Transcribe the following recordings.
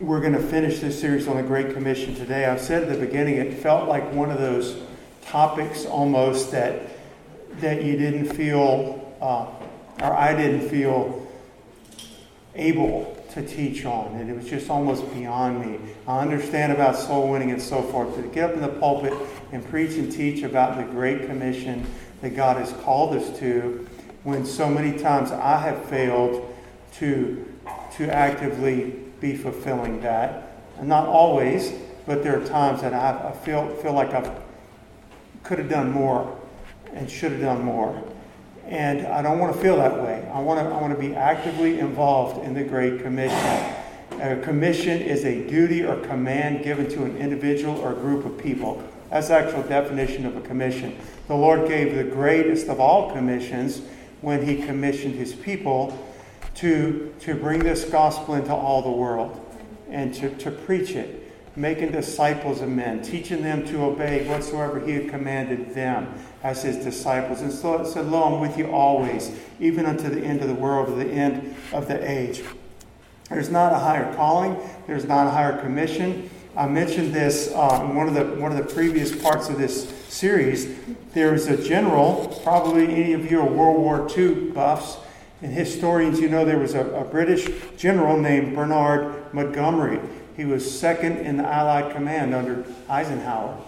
we're going to finish this series on the Great Commission today. I've said at the beginning, it felt like one of those topics almost that that you didn't feel, uh, or I didn't feel able to teach on. And it was just almost beyond me. I understand about soul winning and so forth, but to get up in the pulpit and preach and teach about the Great Commission that God has called us to, when so many times I have failed to, to actively be fulfilling that. And not always, but there are times that I, I feel, feel like I could have done more and should have done more. And I don't want to feel that way. I want to, I want to be actively involved in the Great Commission. A commission is a duty or command given to an individual or group of people. That's the actual definition of a commission. The Lord gave the greatest of all commissions when He commissioned His people to, to bring this gospel into all the world and to, to preach it, making disciples of men, teaching them to obey whatsoever He had commanded them as his disciples. And so it said, Lo, I'm with you always, even unto the end of the world, to the end of the age. There's not a higher calling, there's not a higher commission. I mentioned this uh, in one of, the, one of the previous parts of this series. There is a general, probably any of you are World War II buffs and historians, you know there was a, a British general named Bernard Montgomery. He was second in the Allied command under Eisenhower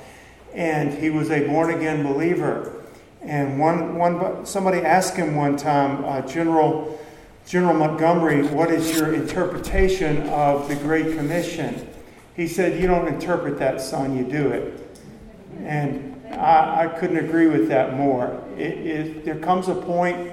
and he was a born again believer. And one, one, somebody asked him one time, uh, General, General Montgomery, what is your interpretation of the Great Commission? He said, You don't interpret that, son, you do it. And I, I couldn't agree with that more. It, it, there comes a point,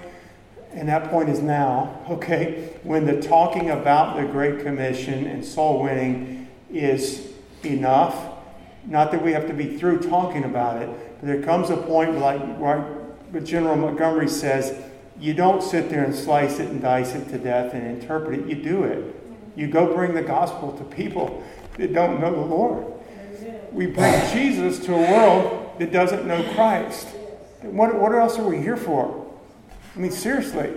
and that point is now, okay, when the talking about the Great Commission and soul winning is enough not that we have to be through talking about it, but there comes a point like what General Montgomery says, you don't sit there and slice it and dice it to death and interpret it. You do it. You go bring the gospel to people that don't know the Lord. We bring Jesus to a world that doesn't know Christ. What, what else are we here for? I mean, seriously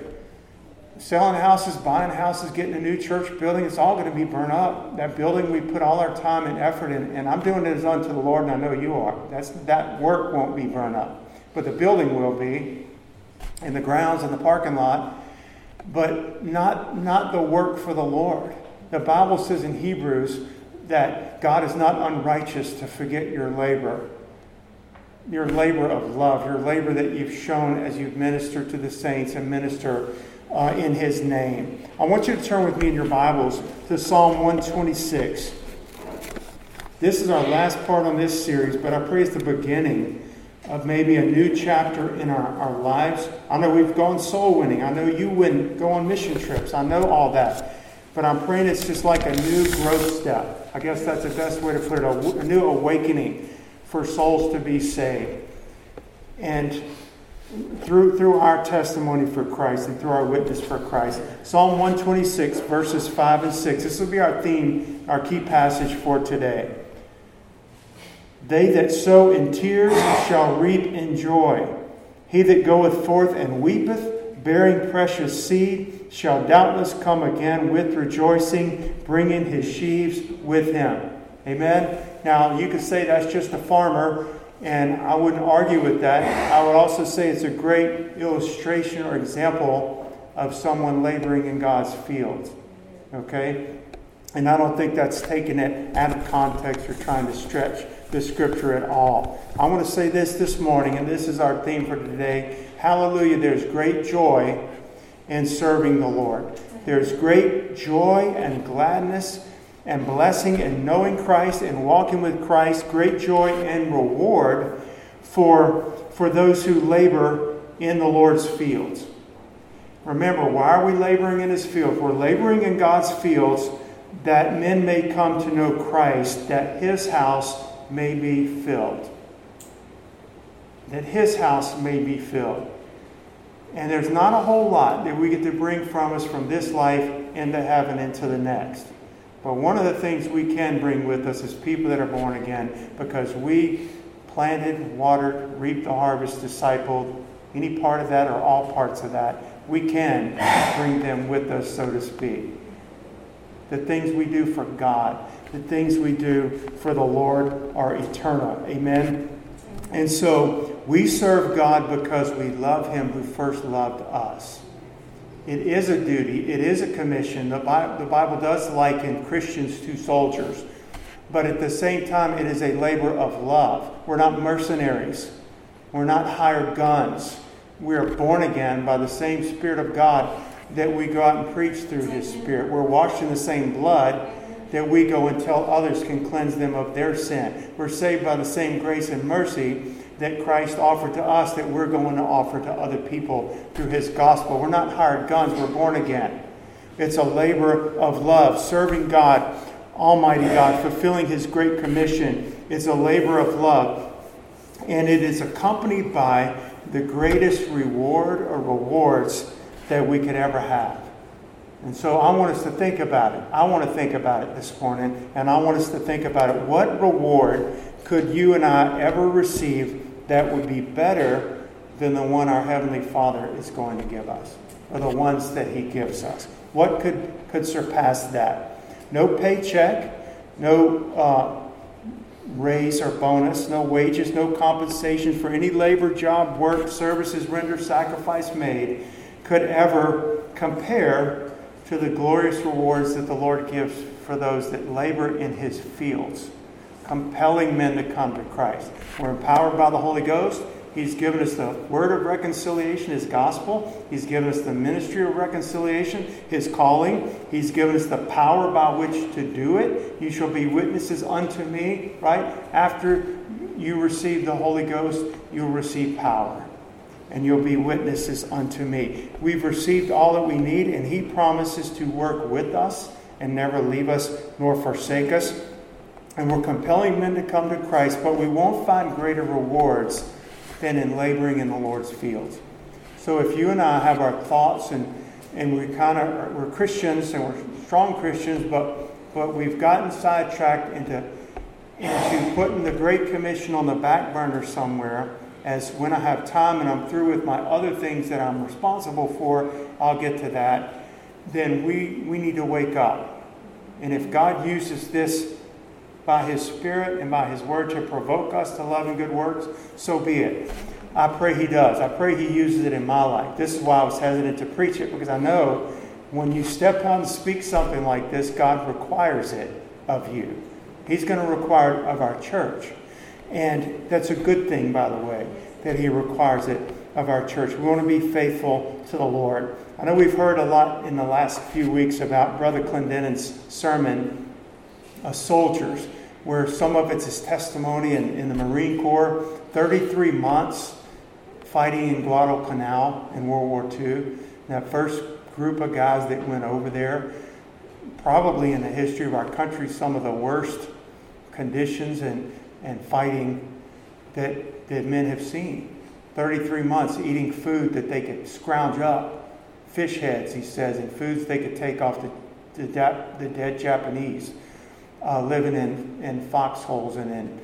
selling houses, buying houses, getting a new church building, it's all going to be burned up. That building we put all our time and effort in, and I'm doing it as unto the Lord, and I know you are. That's, that work won't be burned up. But the building will be, and the grounds and the parking lot, but not, not the work for the Lord. The Bible says in Hebrews that God is not unrighteous to forget your labor. Your labor of love, your labor that you've shown as you've ministered to the saints and minister uh, in his name. I want you to turn with me in your Bibles to Psalm 126. This is our last part on this series, but I pray it's the beginning of maybe a new chapter in our, our lives. I know we've gone soul winning. I know you win, go on mission trips. I know all that. But I'm praying it's just like a new growth step. I guess that's the best way to put it a, a new awakening for souls to be saved. And through, through our testimony for Christ and through our witness for Christ. Psalm 126, verses 5 and 6. This will be our theme, our key passage for today. They that sow in tears shall reap in joy. He that goeth forth and weepeth, bearing precious seed, shall doubtless come again with rejoicing, bringing his sheaves with him. Amen. Now, you could say that's just a farmer and I wouldn't argue with that. I would also say it's a great illustration or example of someone laboring in God's field. Okay? And I don't think that's taking it out of context or trying to stretch the scripture at all. I want to say this this morning, and this is our theme for today. Hallelujah, there's great joy in serving the Lord. There's great joy and gladness and blessing and knowing Christ and walking with Christ, great joy and reward for, for those who labor in the Lord's fields. Remember, why are we laboring in His field? We're laboring in God's fields that men may come to know Christ, that His house may be filled. That His house may be filled. And there's not a whole lot that we get to bring from us from this life into heaven into the next. But one of the things we can bring with us is people that are born again because we planted, watered, reaped the harvest, discipled, any part of that or all parts of that, we can bring them with us, so to speak. The things we do for God, the things we do for the Lord are eternal. Amen. And so we serve God because we love Him who first loved us. It is a duty, it is a commission. The Bible, the Bible does liken Christians to soldiers, but at the same time, it is a labor of love. We're not mercenaries, we're not hired guns. We are born again by the same Spirit of God that we go out and preach through His Spirit. We're washed in the same blood that we go and tell others can cleanse them of their sin. We're saved by the same grace and mercy that Christ offered to us that we're going to offer to other people through his gospel. We're not hired guns, we're born again. It's a labor of love, serving God, Almighty God, fulfilling his great commission. It's a labor of love. And it is accompanied by the greatest reward or rewards that we could ever have. And so I want us to think about it. I want to think about it this morning, and I want us to think about it. What reward could you and I ever receive that would be better than the one our Heavenly Father is going to give us, or the ones that He gives us? What could, could surpass that? No paycheck, no uh, raise or bonus, no wages, no compensation for any labor, job, work, services rendered, sacrifice made could ever compare to the glorious rewards that the Lord gives for those that labor in His fields compelling men to come to Christ. We're empowered by the Holy Ghost. He's given us the word of reconciliation, His gospel. He's given us the ministry of reconciliation, His calling. He's given us the power by which to do it. You shall be witnesses unto me, right? After you receive the Holy Ghost, you'll receive power. And you'll be witnesses unto me. We've received all that we need, and He promises to work with us and never leave us nor forsake us and we're compelling men to come to Christ, but we won't find greater rewards than in laboring in the Lord's fields. So if you and I have our thoughts and and we kind of we're Christians and we're strong Christians, but but we've gotten sidetracked into into putting the Great Commission on the back burner somewhere. As when I have time and I'm through with my other things that I'm responsible for, I'll get to that. Then we we need to wake up. And if God uses this by His Spirit and by His Word to provoke us to love and good works, so be it. I pray He does. I pray He uses it in my life. This is why I was hesitant to preach it because I know when you step out and speak something like this, God requires it of you. He's going to require it of our church. And that's a good thing, by the way, that He requires it of our church. We want to be faithful to the Lord. I know we've heard a lot in the last few weeks about Brother Clendenin's sermon uh, soldiers, where some of it's his testimony in, in the Marine Corps, 33 months fighting in Guadalcanal in World War II. That first group of guys that went over there, probably in the history of our country, some of the worst conditions and, and fighting that, that men have seen. 33 months eating food that they could scrounge up, fish heads, he says, and foods they could take off the, the, the dead Japanese uh, living in, in foxholes and in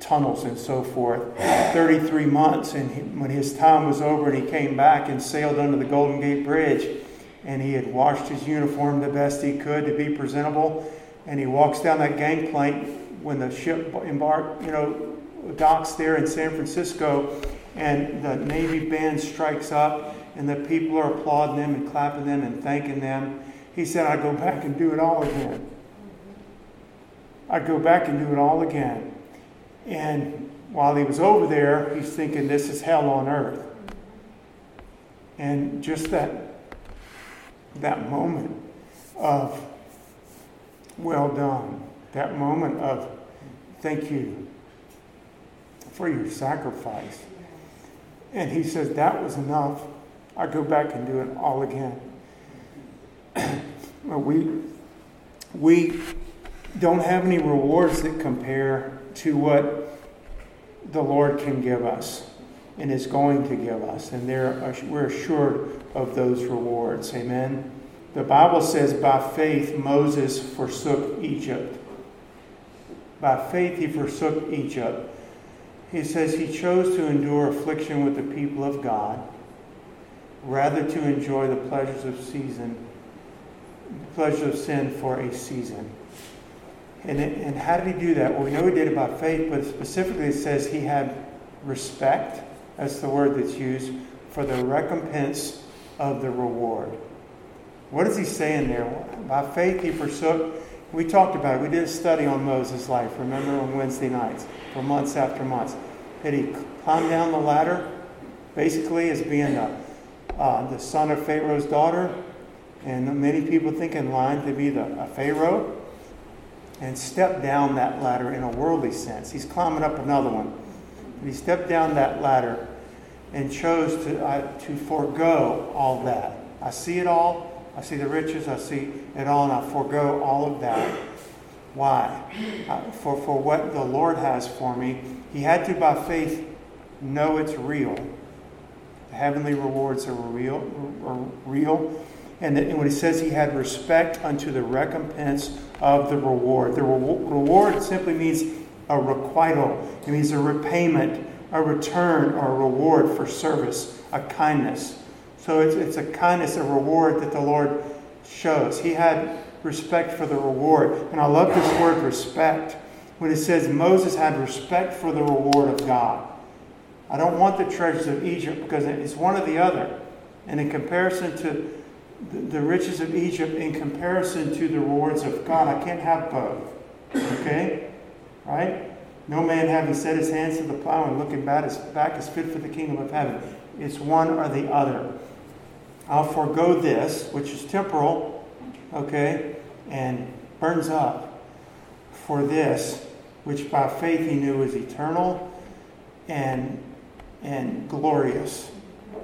tunnels and so forth. 33 months, and he, when his time was over and he came back and sailed under the Golden Gate Bridge, and he had washed his uniform the best he could to be presentable, and he walks down that gangplank when the ship embarked, you know, docks there in San Francisco, and the Navy band strikes up, and the people are applauding them and clapping them and thanking them. He said, "I'd go back and do it all again. I'd go back and do it all again. And while he was over there, he's thinking, this is hell on earth. And just that, that moment of, well done, that moment of, thank you for your sacrifice. And he says, that was enough. I go back and do it all again. we, we don't have any rewards that compare to what the Lord can give us and is going to give us. And we're assured of those rewards. Amen. The Bible says, by faith, Moses forsook Egypt. By faith, he forsook Egypt. He says he chose to endure affliction with the people of God rather to enjoy the pleasures of season pleasure of sin for a season. And, it, and how did he do that? Well, we know he did it by faith, but specifically it says he had respect. That's the word that's used for the recompense of the reward. What is he saying there? By faith he forsook. We talked about it. We did a study on Moses' life, remember, on Wednesday nights, for months after months. Did he climb down the ladder, basically, as being the, uh, the son of Pharaoh's daughter? And many people think in line to be the, a Pharaoh and step down that ladder in a worldly sense. He's climbing up another one. he stepped down that ladder and chose to, uh, to forego all that. I see it all. I see the riches. I see it all, and I forego all of that. Why? Uh, for, for what the Lord has for me. He had to, by faith, know it's real. The heavenly rewards are real. Are real. And, when he says he had respect unto the recompense of the reward, the reward simply means a requital. It means a repayment, a return, or a reward for service, a kindness. So it's, it's a kindness, a reward that the Lord shows. He had respect for the reward. And I love this word respect when it says Moses had respect for the reward of God. I don't want the treasures of Egypt because it's one or the other. And in comparison to the riches of Egypt in comparison to the rewards of God. I can't have both. Okay? Right? No man having set his hands to the plow and looking back is, back is fit for the kingdom of heaven. It's one or the other. I'll forego this, which is temporal, okay, and burns up for this, which by faith he knew was eternal and and glorious.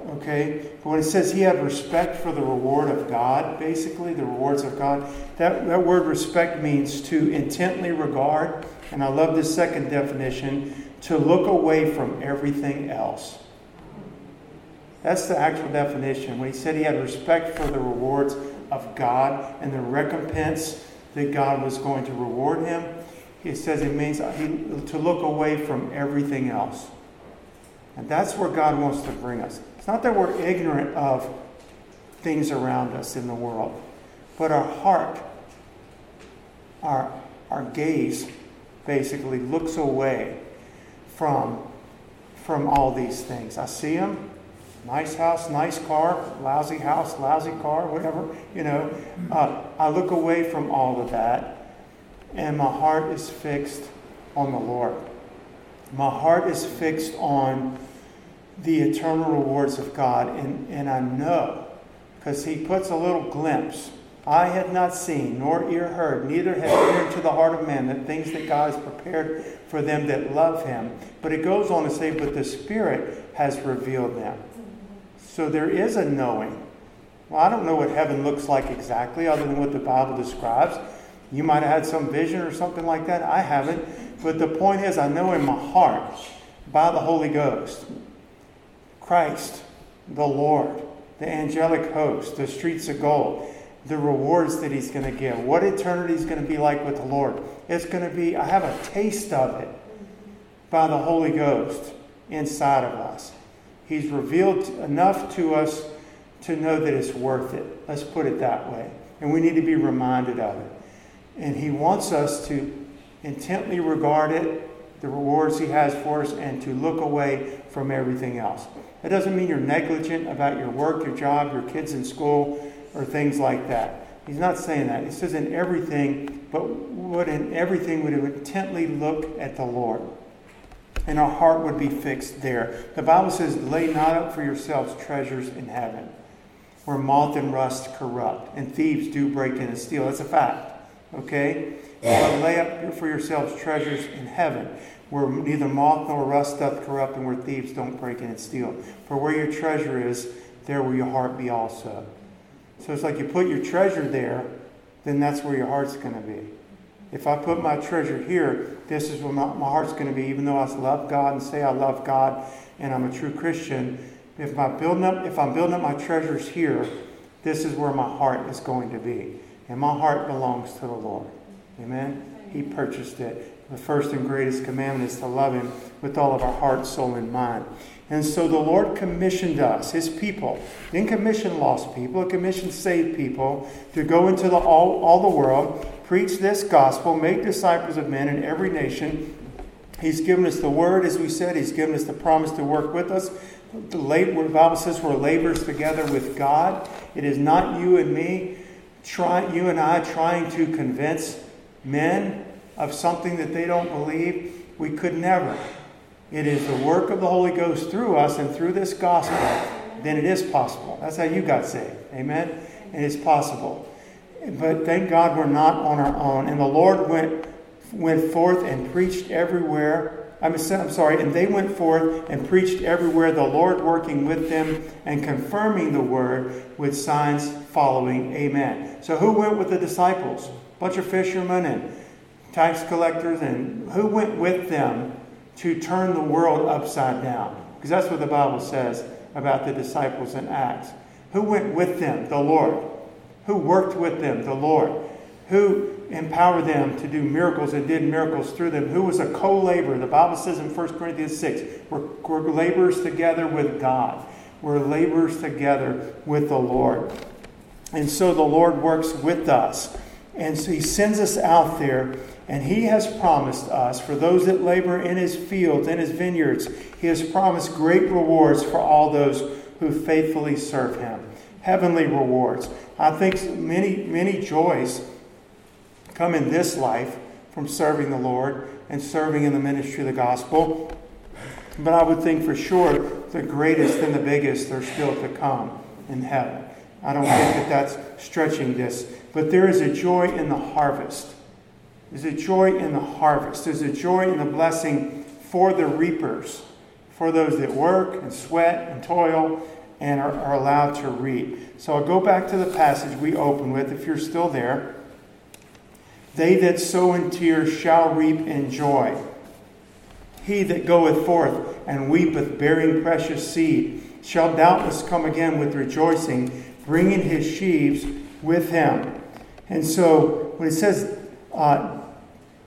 Okay? But when it says he had respect for the reward of God, basically, the rewards of God, that, that word respect means to intently regard. And I love this second definition to look away from everything else. That's the actual definition. When he said he had respect for the rewards of God and the recompense that God was going to reward him, he says it means to look away from everything else. And that's where God wants to bring us. It's not that we're ignorant of things around us in the world, but our heart, our, our gaze basically looks away from, from all these things. I see them, nice house, nice car, lousy house, lousy car, whatever, you know. Uh, I look away from all of that, and my heart is fixed on the Lord. My heart is fixed on the eternal rewards of God. And, and I know, because he puts a little glimpse. I have not seen, nor ear heard, neither has entered into the heart of man the things that God has prepared for them that love him. But it goes on to say, but the Spirit has revealed them. So there is a knowing. Well, I don't know what heaven looks like exactly, other than what the Bible describes. You might have had some vision or something like that. I haven't. But the point is, I know in my heart by the Holy Ghost Christ, the Lord, the angelic host, the streets of gold, the rewards that He's going to give, what eternity is going to be like with the Lord. It's going to be, I have a taste of it by the Holy Ghost inside of us. He's revealed enough to us to know that it's worth it. Let's put it that way. And we need to be reminded of it. And He wants us to intently regard it, the rewards He has for us, and to look away from everything else. That doesn't mean you're negligent about your work, your job, your kids in school, or things like that. He's not saying that. He says in everything, but would in everything would intently look at the Lord. And our heart would be fixed there. The Bible says, lay not up for yourselves treasures in heaven, where moth and rust corrupt, and thieves do break in and steal. That's a fact. Okay? But lay up for yourselves treasures in heaven, where neither moth nor rust doth corrupt, and where thieves don't break in and steal. For where your treasure is, there will your heart be also. So it's like you put your treasure there, then that's where your heart's going to be. If I put my treasure here, this is where my, my heart's going to be, even though I love God and say I love God and I'm a true Christian. If, my building up, if I'm building up my treasures here, this is where my heart is going to be. And my heart belongs to the Lord. Amen? He purchased it. The first and greatest commandment is to love Him with all of our heart, soul, and mind. And so the Lord commissioned us, His people. Didn't commission lost people, He commissioned saved people to go into the, all, all the world, preach this gospel, make disciples of men in every nation. He's given us the word, as we said. He's given us the promise to work with us. The, labor, Bible says we're laborers together with God. It is not you and me, try, you and I, trying to convince men of something that they don't believe. We could never. It is the work of the Holy Ghost through us and through this gospel, then it is possible. That's how you got saved. Amen? And it's possible. But thank God we're not on our own. And the Lord went, went forth and preached everywhere. I'm, I'm sorry, and they went forth and preached everywhere, the Lord working with them and confirming the word with signs following. Amen. So who went with the disciples? Bunch of fishermen and tax collectors, and who went with them to turn the world upside down. Because that's what the Bible says about the disciples in Acts. Who went with them? The Lord. Who worked with them? The Lord. Who empowered them to do miracles and did miracles through them? Who was a co laborer? The Bible says in 1 Corinthians 6 we're, we're laborers together with God, we're laborers together with the Lord. And so the Lord works with us. And so He sends us out there and he has promised us, for those that labor in his fields, in his vineyards, he has promised great rewards for all those who faithfully serve him. Heavenly rewards. I think many, many joys come in this life from serving the Lord and serving in the ministry of the gospel. But I would think for sure the greatest and the biggest are still to come in heaven. I don't think that that's stretching this. But there is a joy in the harvest there's a joy in the harvest. There's a joy in the blessing for the reapers, for those that work and sweat and toil and are, are allowed to reap. So I'll go back to the passage we opened with, if you're still there. They that sow in tears shall reap in joy. He that goeth forth and weepeth, bearing precious seed, shall doubtless come again with rejoicing, bringing his sheaves with him. And so when it says uh,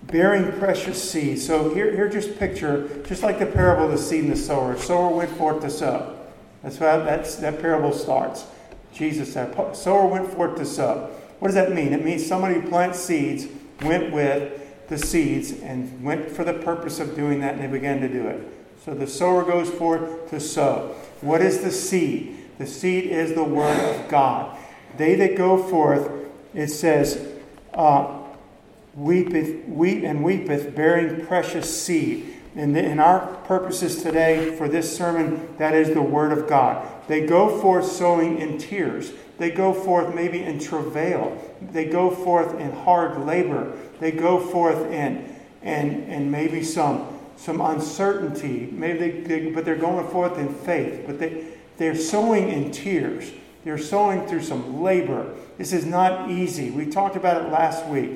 bearing precious seed. So here, here just picture, just like the parable of the seed and the sower. Sower went forth to sow. That's how that's, that parable starts. Jesus said, sower went forth to sow. What does that mean? It means somebody who plants seeds went with the seeds and went for the purpose of doing that, and they began to do it. So the sower goes forth to sow. What is the seed? The seed is the word of God. They that go forth, it says, uh, weepeth, weep and weepeth, bearing precious seed. And in our purposes today for this sermon, that is the Word of God. They go forth sowing in tears. They go forth maybe in travail. They go forth in hard labor. They go forth in and and maybe some some uncertainty. Maybe they, they but they're going forth in faith. But they they're sowing in tears. They're sowing through some labor. This is not easy. We talked about it last week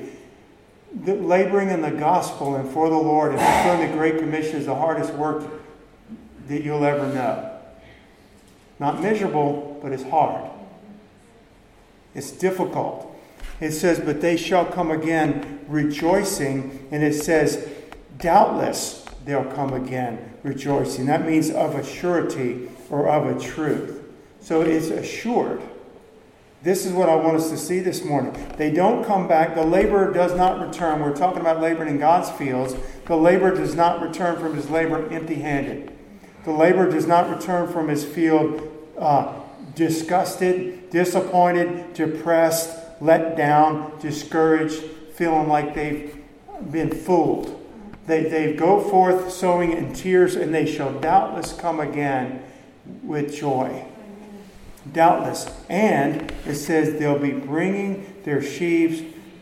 laboring in the gospel and for the Lord and fulfilling the Great Commission is the hardest work that you'll ever know. Not miserable, but it's hard. It's difficult. It says, But they shall come again rejoicing. And it says, Doubtless they'll come again rejoicing. That means of a surety or of a truth. So it's assured. This is what I want us to see this morning. They don't come back. The laborer does not return. We're talking about laboring in God's fields. The laborer does not return from his labor empty handed. The laborer does not return from his field uh, disgusted, disappointed, depressed, let down, discouraged, feeling like they've been fooled. They, they go forth sowing in tears, and they shall doubtless come again with joy. Doubtless. And it says they'll be bringing their sheaves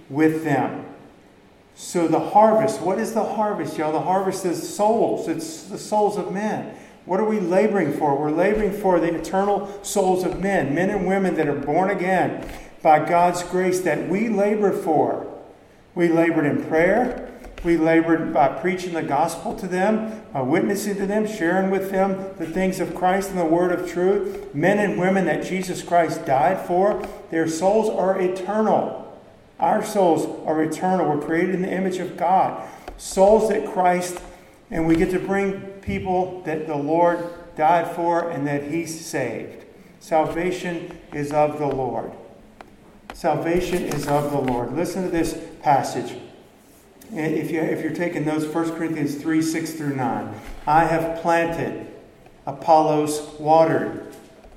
with them. So the harvest, what is the harvest, y'all? The harvest is souls. It's the souls of men. What are we laboring for? We're laboring for the eternal souls of men, men and women that are born again by God's grace that we labor for. We labored in prayer. We labored by preaching the gospel to them, by witnessing to them, sharing with them the things of Christ and the word of truth. Men and women that Jesus Christ died for, their souls are eternal. Our souls are eternal. We're created in the image of God. Souls that Christ, and we get to bring people that the Lord died for and that He saved. Salvation is of the Lord. Salvation is of the Lord. Listen to this passage. If, you, if you're taking those, 1 Corinthians 3 6 through 9. I have planted, Apollos watered.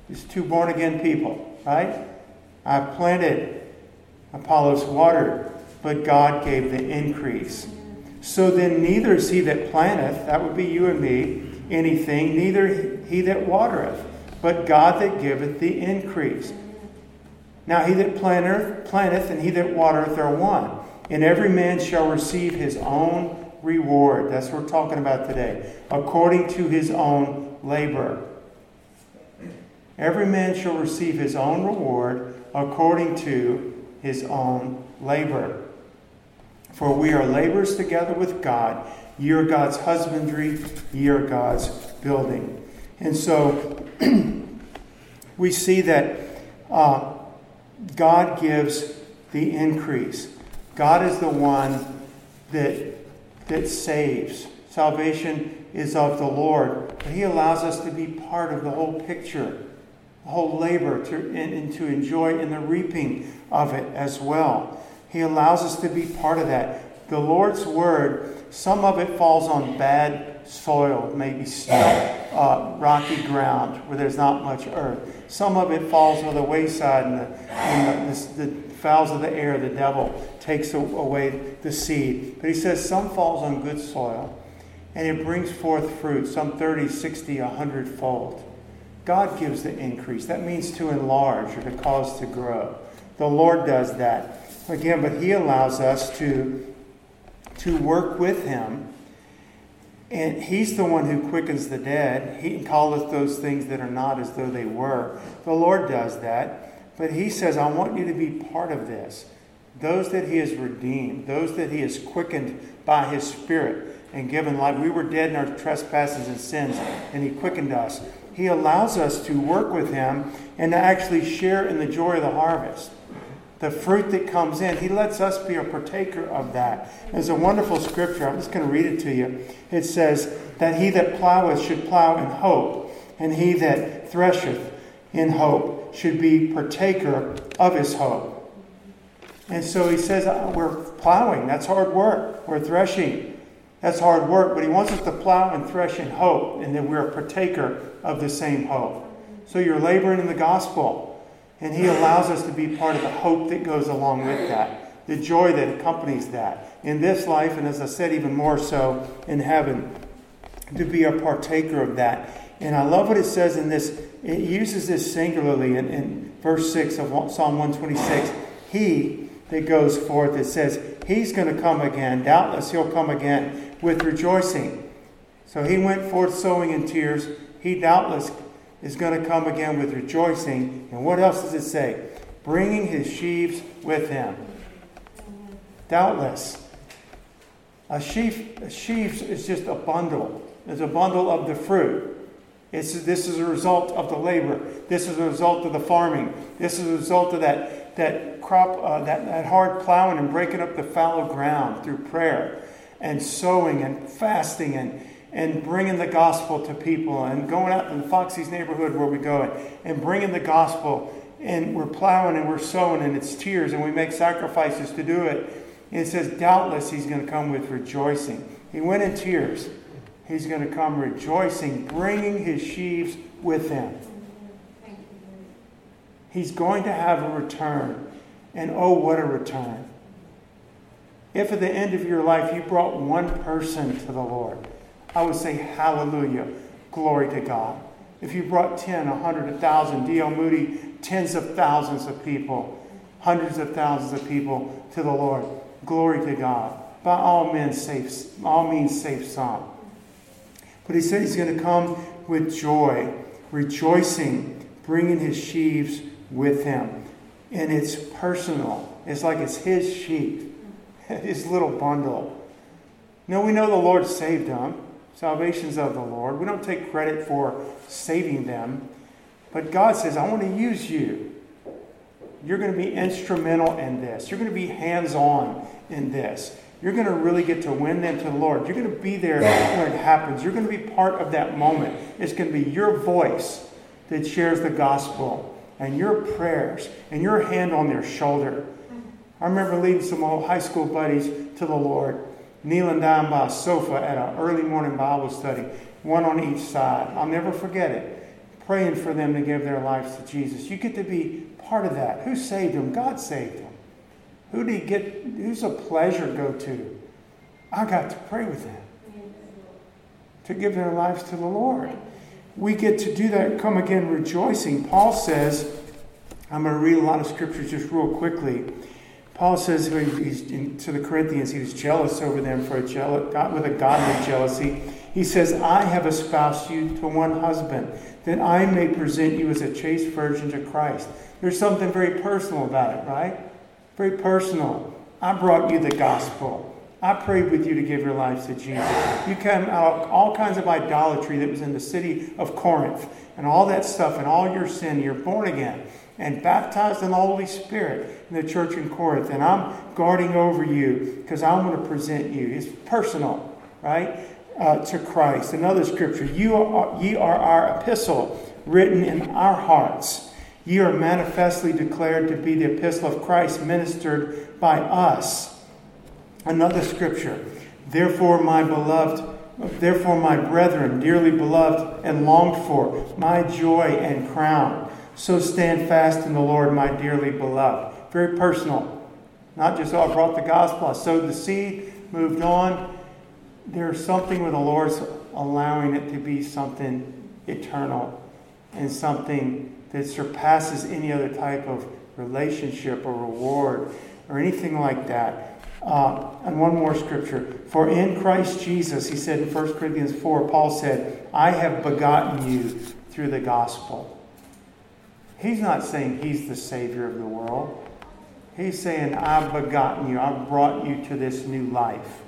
These two born again people, right? I planted, Apollos watered, but God gave the increase. So then, neither is he that planteth, that would be you and me, anything, neither he that watereth, but God that giveth the increase. Now he that planteth, planteth and he that watereth are one, and every man shall receive his own reward. That's what we're talking about today. According to his own labor. Every man shall receive his own reward according to his own labor. For we are laborers together with God. Ye are God's husbandry, ye are God's building. And so we see that uh, God gives the increase. God is the one that, that saves. Salvation is of the Lord. But He allows us to be part of the whole picture, the whole labor, to, and, and to enjoy in the reaping of it as well. He allows us to be part of that. The Lord's Word, some of it falls on bad soil, maybe uh, rocky ground where there's not much earth. Some of it falls on the wayside, and, the, and the, the, the fowls of the air, the devil, takes away the seed. But he says some falls on good soil, and it brings forth fruit, some 30, 60, 100 fold. God gives the increase. That means to enlarge or to cause to grow. The Lord does that. Again, but He allows us to, to work with Him. And He's the one who quickens the dead. He calleth those things that are not as though they were. The Lord does that. But He says, I want you to be part of this. Those that He has redeemed, those that He has quickened by His Spirit and given life. We were dead in our trespasses and sins, and He quickened us. He allows us to work with Him and to actually share in the joy of the harvest the fruit that comes in. He lets us be a partaker of that. There's a wonderful scripture. I'm just going to read it to you. It says that he that ploweth should plow in hope, and he that thresheth in hope should be partaker of his hope. And so he says, uh, We're plowing. That's hard work. We're threshing. That's hard work. But he wants us to plow and thresh in hope, and that we're a partaker of the same hope. So you're laboring in the gospel. And He allows us to be part of the hope that goes along with that, the joy that accompanies that in this life, and as I said, even more so in heaven, to be a partaker of that. And I love what it says in this, it uses this singularly in, in verse 6 of Psalm 126. He that goes forth, it says, He's going to come again. Doubtless He'll come again with rejoicing. So He went forth sowing in tears. He doubtless is going to come again with rejoicing. And what else does it say? Bringing his sheaves with him. Doubtless. A sheaf, a sheaves is just a bundle. It's a bundle of the fruit. It's, this is a result of the labor. This is a result of the farming. This is a result of that, that crop, uh, that, that hard plowing and breaking up the fallow ground through prayer and sowing and fasting and, and bringing the gospel to people and going out in the Foxy's neighborhood where we go and, and bringing the gospel. And we're plowing and we're sowing and it's tears and we make sacrifices to do it. And it says, doubtless he's going to come with rejoicing. He went in tears. He's going to come rejoicing, bringing his sheaves with him. He's going to have a return. And oh, what a return. If at the end of your life you brought one person to the Lord, I would say, Hallelujah. Glory to God. If you brought 10, 100, 1,000, D.L. Moody, tens of thousands of people, hundreds of thousands of people to the Lord, glory to God. By all means, save, all means, save some. But he said he's going to come with joy, rejoicing, bringing his sheaves with him. And it's personal. It's like it's his sheep, his little bundle. No, we know the Lord saved them. Salvation's of the Lord. We don't take credit for saving them. But God says, I want to use you. You're going to be instrumental in this. You're going to be hands on in this. You're going to really get to win them to the Lord. You're going to be there when it happens. You're going to be part of that moment. It's going to be your voice that shares the gospel and your prayers and your hand on their shoulder. I remember leading some old high school buddies to the Lord, kneeling down by a sofa at an early morning Bible study, one on each side. I'll never forget it. Praying for them to give their lives to Jesus. You get to be part of that. Who saved them? God saved them. Who do you get? Who's a pleasure go to? I got to pray with them to give their lives to the Lord. We get to do that. Come again rejoicing. Paul says, I'm going to read a lot of scriptures just real quickly. Paul says to the Corinthians, he was jealous over them for a jealous, with a godly jealousy. He says, I have espoused you to one husband, that I may present you as a chaste virgin to Christ. There's something very personal about it, right? Very personal. I brought you the gospel. I prayed with you to give your lives to Jesus. You came out of all kinds of idolatry that was in the city of Corinth and all that stuff and all your sin. You're born again and baptized in the Holy Spirit in the church in Corinth. And I'm guarding over you because I want to present you. It's personal, right? Uh, to Christ. Another scripture you are, ye are our epistle written in our hearts. Ye are manifestly declared to be the epistle of Christ ministered by us Another scripture. Therefore, my beloved, therefore, my brethren, dearly beloved and longed for, my joy and crown. So stand fast in the Lord, my dearly beloved. Very personal. Not just, oh, I brought the gospel, I sowed the seed, moved on. There's something where the Lord's allowing it to be something eternal and something that surpasses any other type of relationship or reward or anything like that. Uh, and one more scripture. For in Christ Jesus, he said in 1 Corinthians 4, Paul said, I have begotten you through the gospel. He's not saying he's the Savior of the world. He's saying, I've begotten you, I've brought you to this new life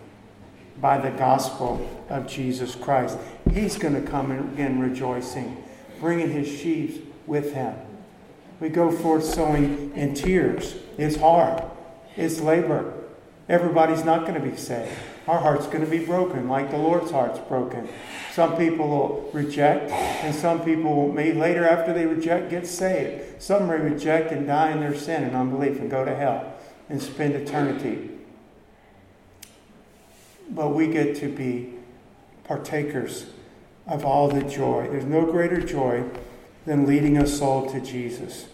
by the gospel of Jesus Christ. He's going to come again rejoicing, bringing his sheep with him. We go forth sowing in tears. It's hard, it's labor. Everybody's not going to be saved. Our heart's going to be broken, like the Lord's heart's broken. Some people will reject, and some people may later, after they reject, get saved. Some may reject and die in their sin and unbelief and go to hell and spend eternity. But we get to be partakers of all the joy. There's no greater joy than leading a soul to Jesus.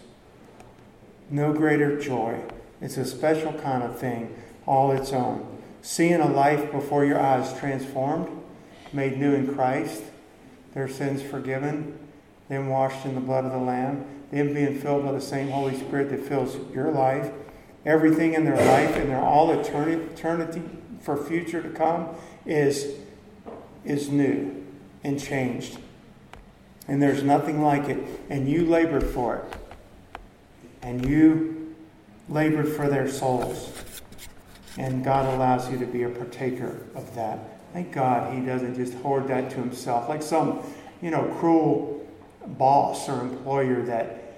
No greater joy. It's a special kind of thing all its own. Seeing a life before your eyes transformed, made new in Christ, their sins forgiven, them washed in the blood of the Lamb, them being filled by the same Holy Spirit that fills your life, everything in their life and their all eternity for future to come is, is new and changed. And there's nothing like it. And you labored for it. And you labored for their souls. And God allows you to be a partaker of that. Thank God he doesn't just hoard that to himself like some, you know, cruel boss or employer that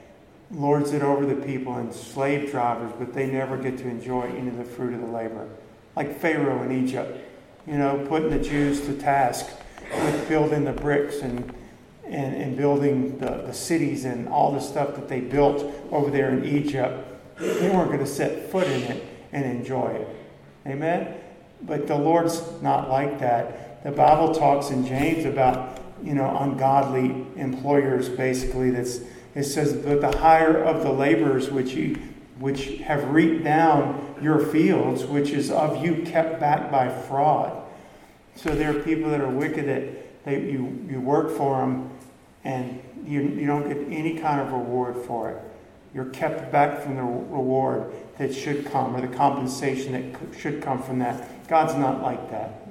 lords it over the people and slave drivers, but they never get to enjoy any of the fruit of the labor. Like Pharaoh in Egypt, you know, putting the Jews to task with building the bricks and and, and building the, the cities and all the stuff that they built over there in Egypt. They weren't going to set foot in it and enjoy it. Amen? But the Lord's not like that. The Bible talks in James about, you know, ungodly employers, basically. That's, it says, but the hire of the laborers which you which have reaped down your fields, which is of you kept back by fraud. So there are people that are wicked that they, you, you work for them and you, you don't get any kind of reward for it. You're kept back from the reward that should come or the compensation that should come from that. God's not like that.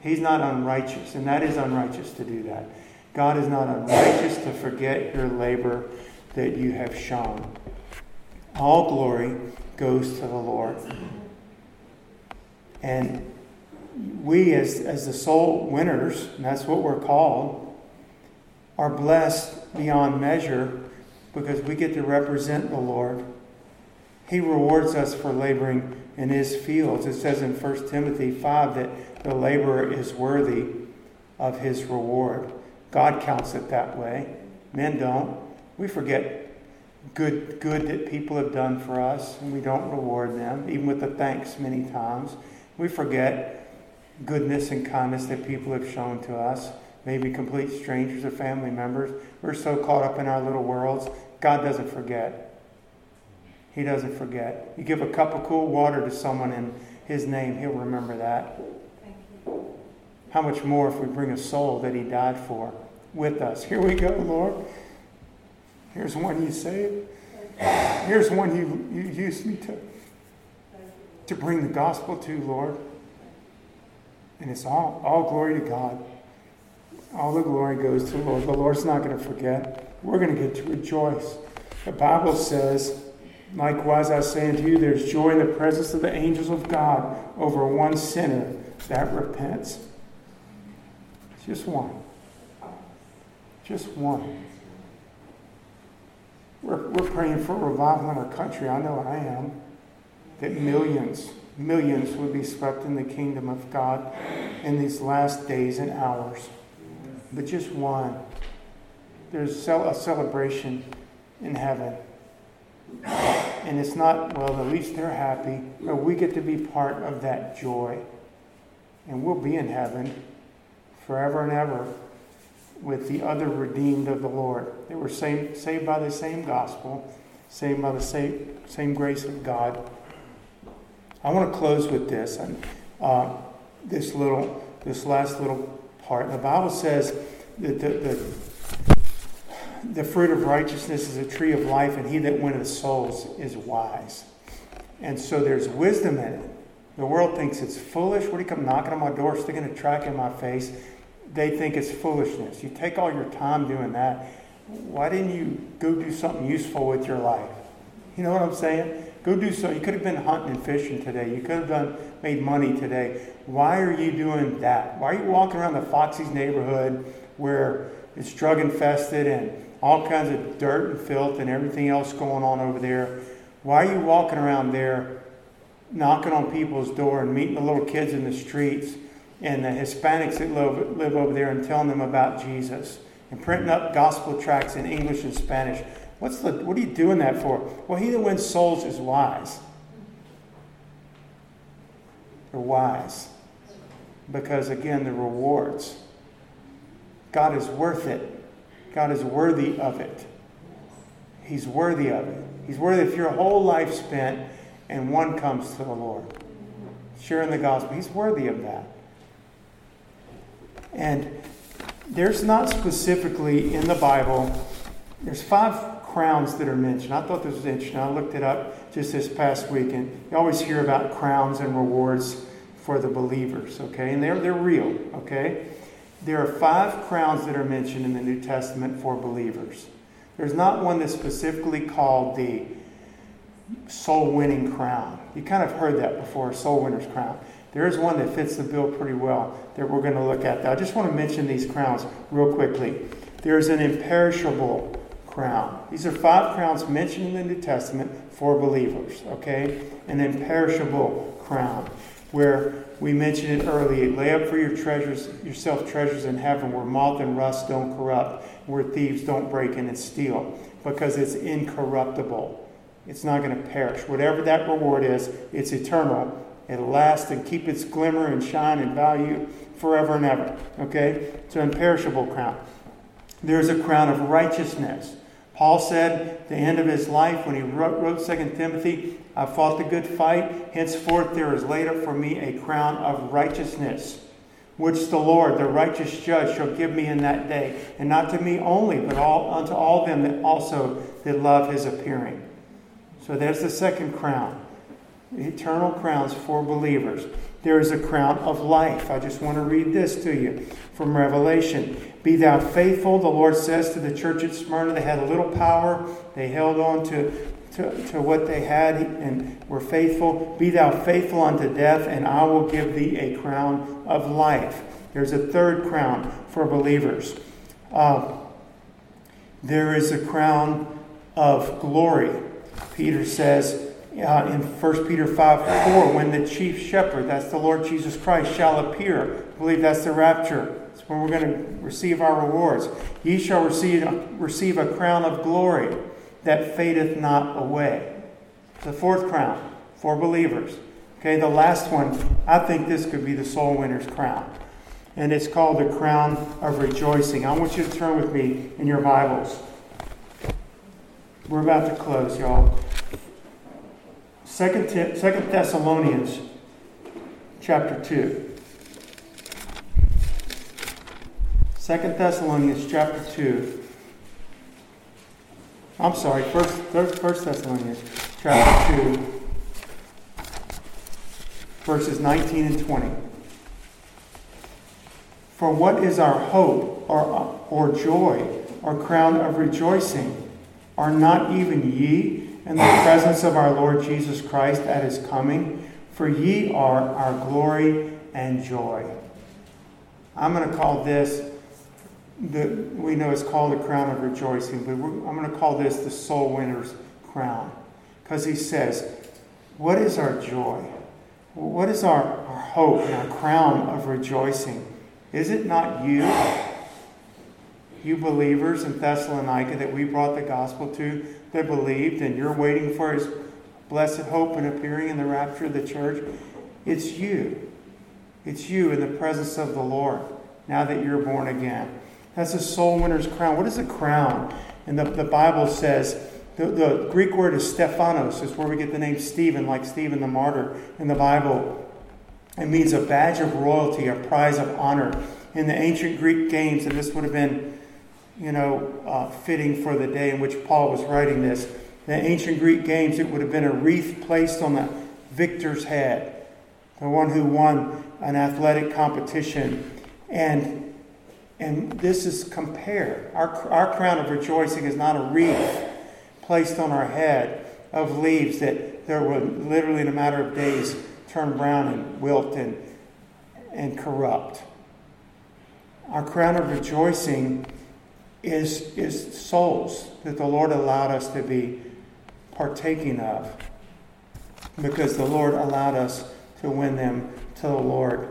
He's not unrighteous, and that is unrighteous to do that. God is not unrighteous to forget your labor that you have shown. All glory goes to the Lord. And we, as, as the soul winners, and that's what we're called, are blessed beyond measure because we get to represent the Lord He rewards us for laboring in his fields. It says in 1 Timothy 5 that the laborer is worthy of his reward. God counts it that way. Men don't. We forget good good that people have done for us and we don't reward them, even with the thanks many times. We forget goodness and kindness that people have shown to us, maybe complete strangers or family members. We're so caught up in our little worlds. God doesn't forget. He doesn't forget. You give a cup of cool water to someone in His name, He'll remember that. How much more if we bring a soul that He died for with us? Here we go, Lord. Here's one you saved. Here's one you, you used me to, to bring the gospel to, Lord. And it's all, all glory to God. All the glory goes to the Lord. The Lord's not going to forget. We're going to get to rejoice. The Bible says, likewise I say unto you, there's joy in the presence of the angels of God over one sinner that repents. Just one. Just one. We're, we're praying for revival in our country. I know I am. That millions, millions would be swept in the kingdom of God in these last days and hours. But just one. There's a celebration in heaven. And it's not, well, at least they're happy, but we get to be part of that joy. And we'll be in heaven forever and ever with the other redeemed of the Lord. They were same, saved by the same gospel, saved by the same, same grace of God. I want to close with this and uh, this little, this last little part. The Bible says that the, the, the fruit of righteousness is a tree of life, and he that winneth souls is wise. And so there's wisdom in it. The world thinks it's foolish. What do you come knocking on my door, sticking a track in my face? they think it's foolishness. You take all your time doing that. Why didn't you go do something useful with your life? You know what I'm saying? Go do so. You could have been hunting and fishing today. You could have done made money today. Why are you doing that? Why are you walking around the Foxy's neighborhood where it's drug infested and all kinds of dirt and filth and everything else going on over there? Why are you walking around there knocking on people's door and meeting the little kids in the streets? and the Hispanics that live, live over there and telling them about Jesus and printing up gospel tracts in English and Spanish. What's the, what are you doing that for? Well, he that wins souls is wise. They're wise. Because, again, the rewards. God is worth it. God is worthy of it. He's worthy of it. He's worthy if your whole life spent and one comes to the Lord, sharing the gospel. He's worthy of that. And there's not specifically in the Bible, there's five crowns that are mentioned. I thought this was interesting. I looked it up just this past week, and you always hear about crowns and rewards for the believers, okay? And they're, they're real, okay? There are five crowns that are mentioned in the New Testament for believers. There's not one that's specifically called the soul winning crown. You kind of heard that before, soul winner's crown. There is one that fits the bill pretty well that we're going to look at. I just want to mention these crowns real quickly. There's an imperishable crown. These are five crowns mentioned in the New Testament for believers, okay? An imperishable crown where we mentioned it earlier. Lay up for your treasures, yourself treasures in heaven where moth and rust don't corrupt, where thieves don't break in and steal, because it's incorruptible. It's not going to perish. Whatever that reward is, it's eternal It'll last and keep its glimmer and shine and value forever and ever. Okay? It's an imperishable crown. There's a crown of righteousness. Paul said at the end of his life when he wrote, wrote 2 Timothy, I fought the good fight. Henceforth there is laid up for me a crown of righteousness, which the Lord, the righteous judge, shall give me in that day. And not to me only, but all, unto all them that also that love his appearing. So there's the second crown eternal crowns for believers. There is a crown of life. I just want to read this to you from Revelation. Be thou faithful, the Lord says to the church at Smyrna. They had a little power, they held on to, to, to what they had and were faithful. Be thou faithful unto death, and I will give thee a crown of life. There's a third crown for believers. Uh, there is a crown of glory. Peter says, uh, in 1 Peter 5 4, when the chief shepherd, that's the Lord Jesus Christ, shall appear. I believe that's the rapture. It's where we're going to receive our rewards. Ye shall receive, receive a crown of glory that fadeth not away. The fourth crown for believers. Okay, the last one, I think this could be the soul winner's crown. And it's called the crown of rejoicing. I want you to turn with me in your Bibles. We're about to close, y'all. Second, Second Thessalonians chapter 2. Second Thessalonians chapter 2. I'm sorry, First, First Thessalonians chapter 2, verses 19 and 20. For what is our hope or, or joy or crown of rejoicing? Are not even ye in the presence of our Lord Jesus Christ at his coming? For ye are our glory and joy. I'm going to call this, the, we know it's called the crown of rejoicing, but I'm going to call this the soul winner's crown. Because he says, What is our joy? What is our, our hope and our crown of rejoicing? Is it not you, you believers in Thessalonica that we brought the gospel to that believed and you're waiting for his blessed hope and appearing in the rapture of the church? It's you. It's you in the presence of the Lord now that you're born again. That's a soul winner's crown. What is a crown? And the, the Bible says the, the Greek word is Stephanos, is where we get the name Stephen, like Stephen the martyr in the Bible. It means a badge of royalty, a prize of honor. In the ancient Greek games, and this would have been, you know, uh, fitting for the day in which Paul was writing this, the ancient Greek games, it would have been a wreath placed on the victor's head, the one who won an athletic competition. And, and this is compared. Our, our crown of rejoicing is not a wreath placed on our head of leaves that there would literally in a matter of days turn brown and wilt and, and corrupt. Our crown of rejoicing is, is souls that the Lord allowed us to be partaking of because the Lord allowed us to win them to the Lord.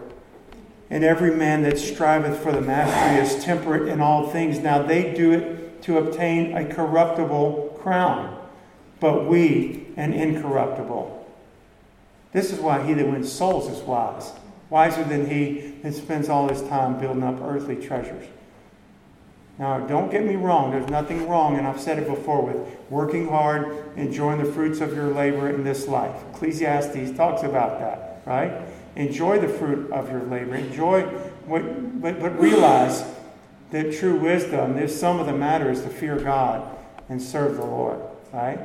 And every man that striveth for the mastery is temperate in all things. Now they do it to obtain a corruptible crown, but we an incorruptible. This is why he that wins souls is wise, wiser than he that spends all his time building up earthly treasures. Now, don't get me wrong, there's nothing wrong, and I've said it before, with working hard, enjoying the fruits of your labor in this life. Ecclesiastes talks about that, right? Enjoy the fruit of your labor. Enjoy what, but, but realize that true wisdom, there's sum of the matter is to fear God and serve the Lord, right?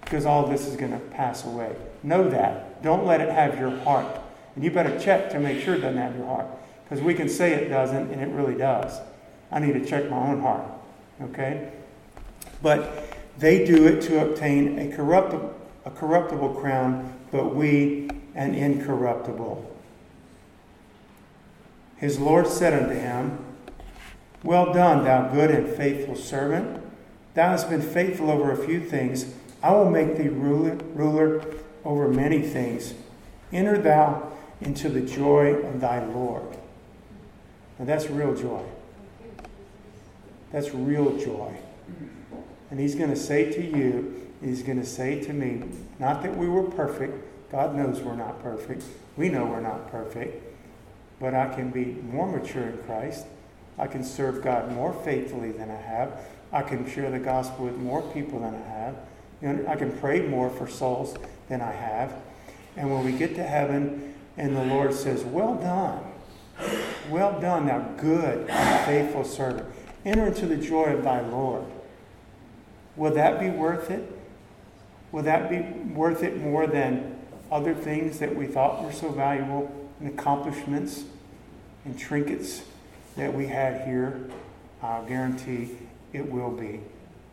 Because all this is going to pass away. Know that. Don't let it have your heart. And you better check to make sure it doesn't have your heart. Because we can say it doesn't, and it really does. I need to check my own heart. Okay? But they do it to obtain a corruptible, a corruptible crown, but we an incorruptible. His Lord said unto him, Well done, thou good and faithful servant. Thou hast been faithful over a few things. I will make thee ruler, ruler over many things. Enter thou into the joy of thy Lord. Now that's real joy. That's real joy. And he's going to say to you, he's going to say to me, not that we were perfect. God knows we're not perfect. We know we're not perfect. But I can be more mature in Christ. I can serve God more faithfully than I have. I can share the gospel with more people than I have. You know, I can pray more for souls than I have. And when we get to heaven and the Lord says, Well done, well done, thou good and faithful servant, enter into the joy of thy Lord. Will that be worth it? Will that be worth it more than other things that we thought were so valuable and accomplishments and trinkets that we had here? I'll guarantee it will be.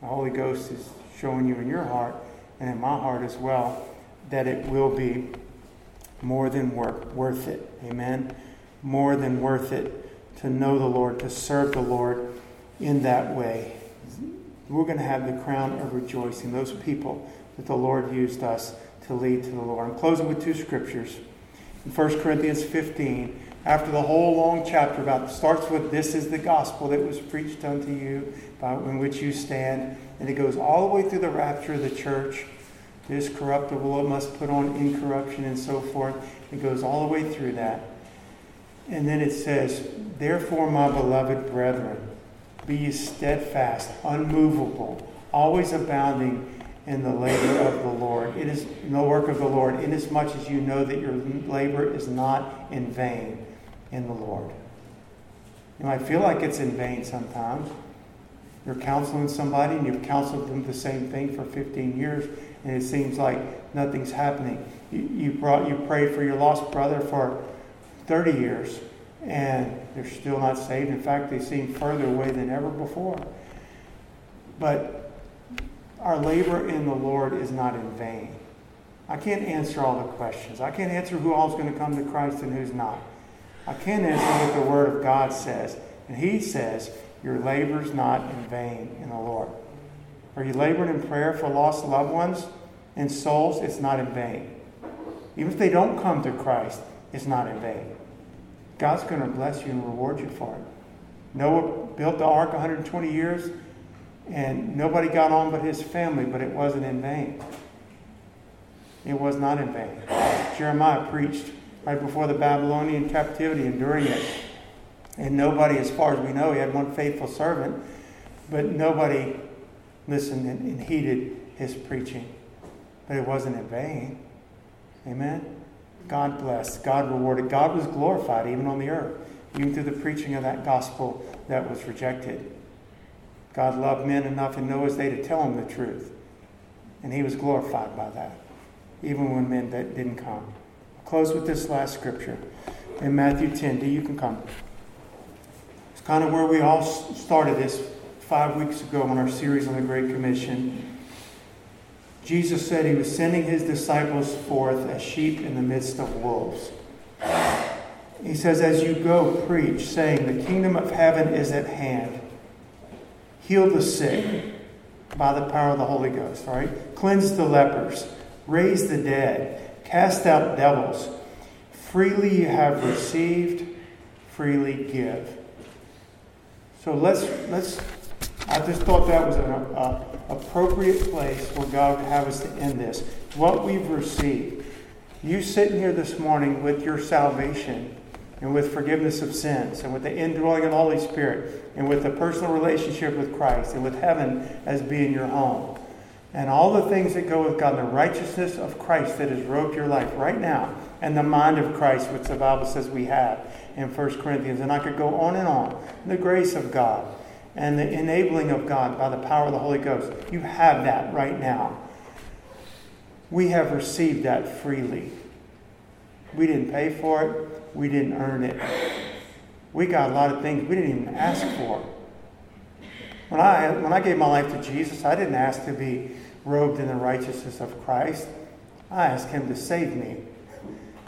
The Holy Ghost is showing you in your heart and in my heart as well that it will be more than worth, worth it. Amen. More than worth it to know the Lord, to serve the Lord in that way. We're going to have the crown of rejoicing. Those people that the Lord used us to lead to the Lord. I'm closing with two scriptures. In 1 Corinthians 15, after the whole long chapter about starts with this is the gospel that was preached unto you by in which you stand and it goes all the way through the rapture of the church this corruptible it must put on incorruption and so forth it goes all the way through that and then it says therefore my beloved brethren be steadfast unmovable always abounding in the labor of the Lord. It is in the work of the Lord, inasmuch as you know that your labor is not in vain in the Lord. You might feel like it's in vain sometimes. You're counseling somebody and you've counseled them the same thing for 15 years, and it seems like nothing's happening. You, you brought you prayed for your lost brother for 30 years, and they're still not saved. In fact, they seem further away than ever before. But our labor in the Lord is not in vain. I can't answer all the questions. I can't answer who all is going to come to Christ and who's not. I can answer what the Word of God says. And He says, Your labor's not in vain in the Lord. Are you laboring in prayer for lost loved ones and souls? It's not in vain. Even if they don't come to Christ, it's not in vain. God's going to bless you and reward you for it. Noah built the ark 120 years, and nobody got on but his family, but it wasn't in vain. It was not in vain. Jeremiah preached right before the Babylonian captivity and during it. And nobody, as far as we know, he had one faithful servant, but nobody listened and, heeded his preaching. But it wasn't in vain. Amen? God blessed. God rewarded. God was glorified even on the earth, even through the preaching of that gospel that was rejected. God loved men enough in Noah's day to tell them the truth. And he was glorified by that, even when men that didn't come I'll close with this last scripture in Matthew 10. D, you can come. It's kind of where we all started this five weeks ago on our series on the Great Commission. Jesus said he was sending his disciples forth as sheep in the midst of wolves. He says, As you go, preach, saying, The kingdom of heaven is at hand. Heal the sick by the power of the Holy Ghost, right? Cleanse the lepers, raise the dead Cast out devils. Freely you have received, freely give. So let's let's. I just thought that was an uh, appropriate place where God would have us to end this. What we've received. You sitting here this morning with your salvation and with forgiveness of sins and with the indwelling of the Holy Spirit and with a personal relationship with Christ and with heaven as being your home and all the things that go with God, the righteousness of Christ that has robed your life right now, and the mind of Christ, which the Bible says we have in 1 Corinthians. And I could go on and on. The grace of God and the enabling of God by the power of the Holy Ghost. You have that right now. We have received that freely. We didn't pay for it, we didn't earn it. We got a lot of things we didn't even ask for. When I, when I gave my life to Jesus, I didn't ask to be robed in the righteousness of Christ. I asked Him to save me,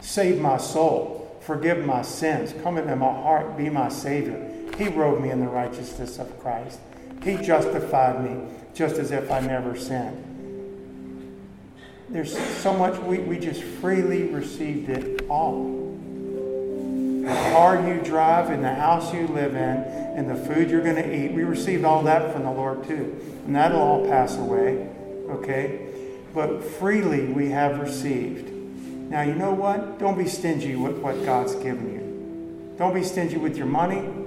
save my soul, forgive my sins, come into my heart, be my Savior. He robed me in the righteousness of Christ. He justified me just as if I never sinned. There's so much, we, we just freely received it all the car you drive and the house you live in and the food you're going to eat. We received all that from the Lord too. And that'll all pass away. Okay? But freely we have received. Now, you know what? Don't be stingy with what God's given you. Don't be stingy with your money.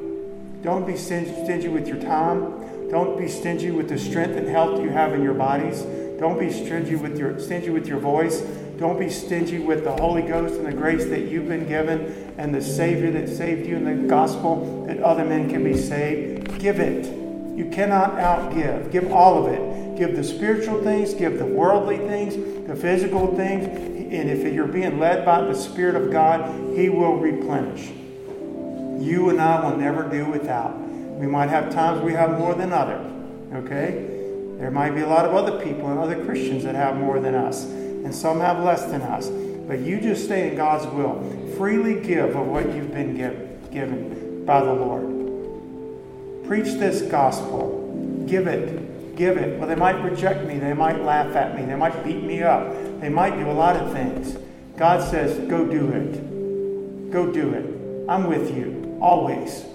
Don't be stingy with your time. Don't be stingy with the strength and health you have in your bodies. Don't be stingy with your stingy with your voice. Don't be stingy with the Holy Ghost and the grace that you've been given and the Savior that saved you and the gospel that other men can be saved. Give it. You cannot outgive. Give all of it. Give the spiritual things, give the worldly things, the physical things. And if you're being led by the Spirit of God, He will replenish. You and I will never do without. We might have times we have more than others. Okay? There might be a lot of other people and other Christians that have more than us, and some have less than us. But you just stay in God's will. Freely give of what you've been given, given by the Lord. Preach this gospel. Give it. Give it. Well, they might reject me. They might laugh at me. They might beat me up. They might do a lot of things. God says, go do it. Go do it. I'm with you always.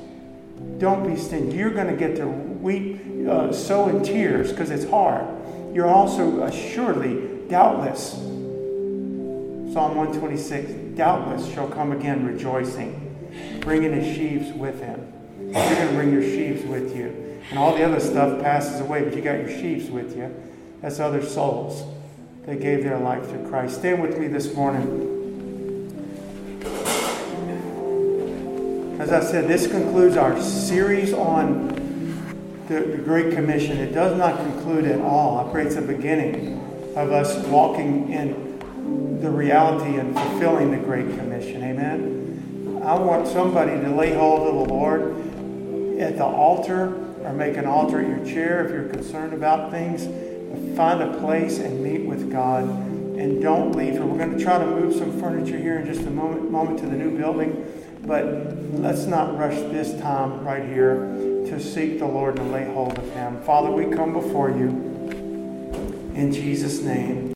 Don't be stingy. You're going to get to weep, uh, sow in tears because it's hard. You're also assuredly, doubtless, Psalm 126, doubtless shall come again rejoicing, bringing his sheaves with him. You're going to bring your sheaves with you. And all the other stuff passes away, but you got your sheaves with you. That's other souls that gave their life to Christ. Stand with me this morning. As I said, this concludes our series on the, the Great Commission. It does not conclude at all. I pray it's the beginning of us walking in the reality and fulfilling the Great Commission. Amen. I want somebody to lay hold of the Lord at the altar or make an altar at your chair if you're concerned about things. Find a place and meet with God and don't leave. We're going to try to move some furniture here in just a moment, moment to the new building, but let's not rush this time right here to seek the Lord and lay hold of Him. Father, we come before you in Jesus' name.